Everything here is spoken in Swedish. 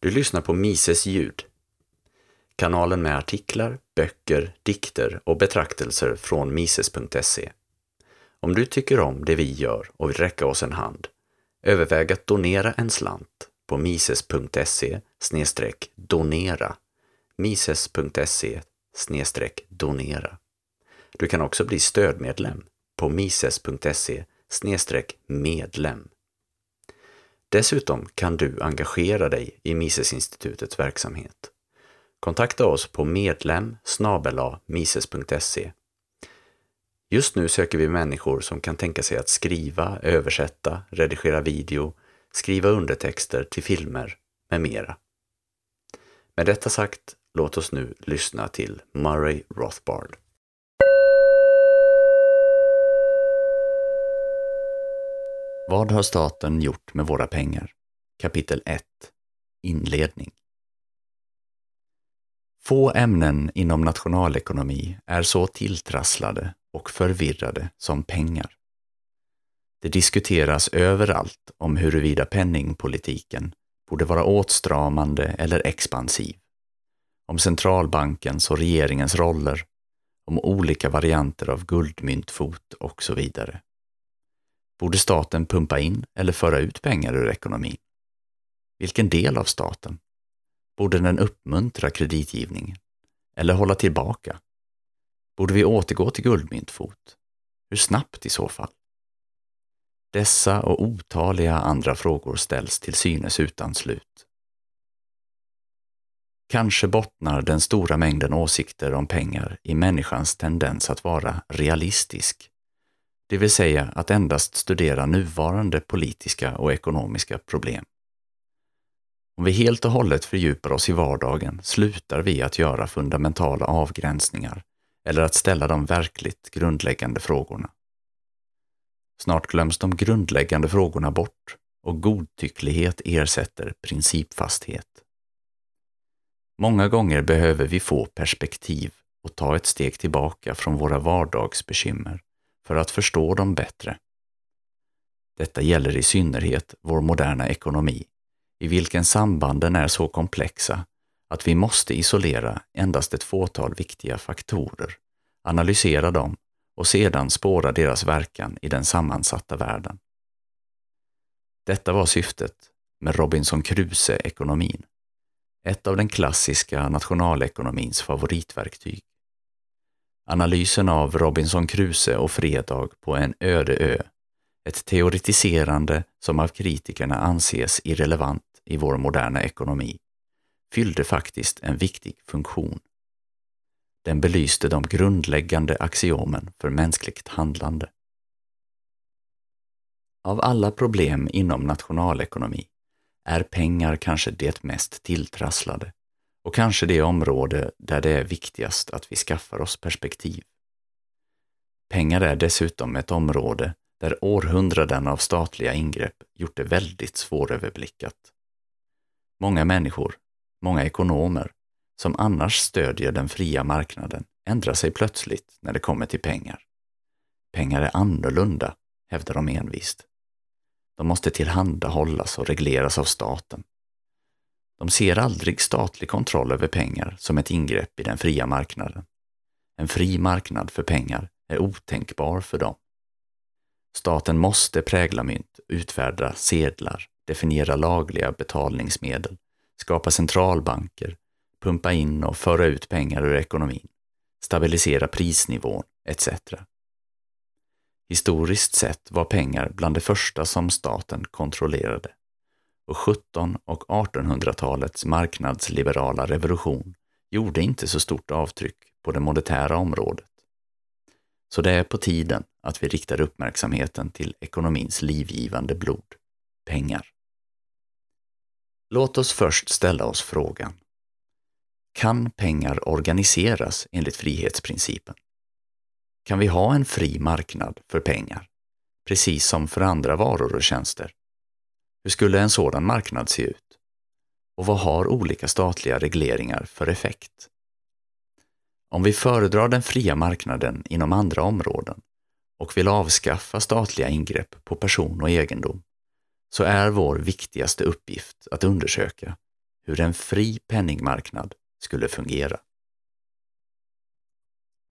Du lyssnar på Mises ljud. Kanalen med artiklar, böcker, dikter och betraktelser från mises.se. Om du tycker om det vi gör och vill räcka oss en hand, överväg att donera en slant på mises.se donera. mises.se donera. Du kan också bli stödmedlem på mises.se medlem. Dessutom kan du engagera dig i Misesinstitutets verksamhet. Kontakta oss på medlem mises.se. Just nu söker vi människor som kan tänka sig att skriva, översätta, redigera video, skriva undertexter till filmer med mera. Med detta sagt, låt oss nu lyssna till Murray Rothbard. Vad har staten gjort med våra pengar? Kapitel 1 Inledning Få ämnen inom nationalekonomi är så tilltrasslade och förvirrade som pengar. Det diskuteras överallt om huruvida penningpolitiken borde vara åtstramande eller expansiv, om centralbankens och regeringens roller, om olika varianter av guldmyntfot och så vidare. Borde staten pumpa in eller föra ut pengar ur ekonomin? Vilken del av staten? Borde den uppmuntra kreditgivningen? Eller hålla tillbaka? Borde vi återgå till guldmyntfot? Hur snabbt i så fall? Dessa och otaliga andra frågor ställs till synes utan slut. Kanske bottnar den stora mängden åsikter om pengar i människans tendens att vara realistisk det vill säga att endast studera nuvarande politiska och ekonomiska problem. Om vi helt och hållet fördjupar oss i vardagen slutar vi att göra fundamentala avgränsningar eller att ställa de verkligt grundläggande frågorna. Snart glöms de grundläggande frågorna bort och godtycklighet ersätter principfasthet. Många gånger behöver vi få perspektiv och ta ett steg tillbaka från våra vardagsbekymmer för att förstå dem bättre. Detta gäller i synnerhet vår moderna ekonomi, i vilken sambanden är så komplexa att vi måste isolera endast ett fåtal viktiga faktorer, analysera dem och sedan spåra deras verkan i den sammansatta världen. Detta var syftet med Robinson Crusoe-ekonomin, ett av den klassiska nationalekonomins favoritverktyg. Analysen av Robinson Crusoe och Fredag på en öde ö. Ett teoretiserande som av kritikerna anses irrelevant i vår moderna ekonomi, fyllde faktiskt en viktig funktion. Den belyste de grundläggande axiomen för mänskligt handlande. Av alla problem inom nationalekonomi är pengar kanske det mest tilltrasslade och kanske det område där det är viktigast att vi skaffar oss perspektiv. Pengar är dessutom ett område där århundraden av statliga ingrepp gjort det väldigt svåröverblickat. Många människor, många ekonomer, som annars stödjer den fria marknaden ändrar sig plötsligt när det kommer till pengar. Pengar är annorlunda, hävdar de envist. De måste tillhandahållas och regleras av staten. De ser aldrig statlig kontroll över pengar som ett ingrepp i den fria marknaden. En fri marknad för pengar är otänkbar för dem. Staten måste prägla mynt, utfärda sedlar, definiera lagliga betalningsmedel, skapa centralbanker, pumpa in och föra ut pengar ur ekonomin, stabilisera prisnivån etc. Historiskt sett var pengar bland det första som staten kontrollerade och 17 och 1800-talets marknadsliberala revolution gjorde inte så stort avtryck på det monetära området. Så det är på tiden att vi riktar uppmärksamheten till ekonomins livgivande blod, pengar. Låt oss först ställa oss frågan. Kan pengar organiseras enligt frihetsprincipen? Kan vi ha en fri marknad för pengar, precis som för andra varor och tjänster? Hur skulle en sådan marknad se ut? Och vad har olika statliga regleringar för effekt? Om vi föredrar den fria marknaden inom andra områden och vill avskaffa statliga ingrepp på person och egendom, så är vår viktigaste uppgift att undersöka hur en fri penningmarknad skulle fungera.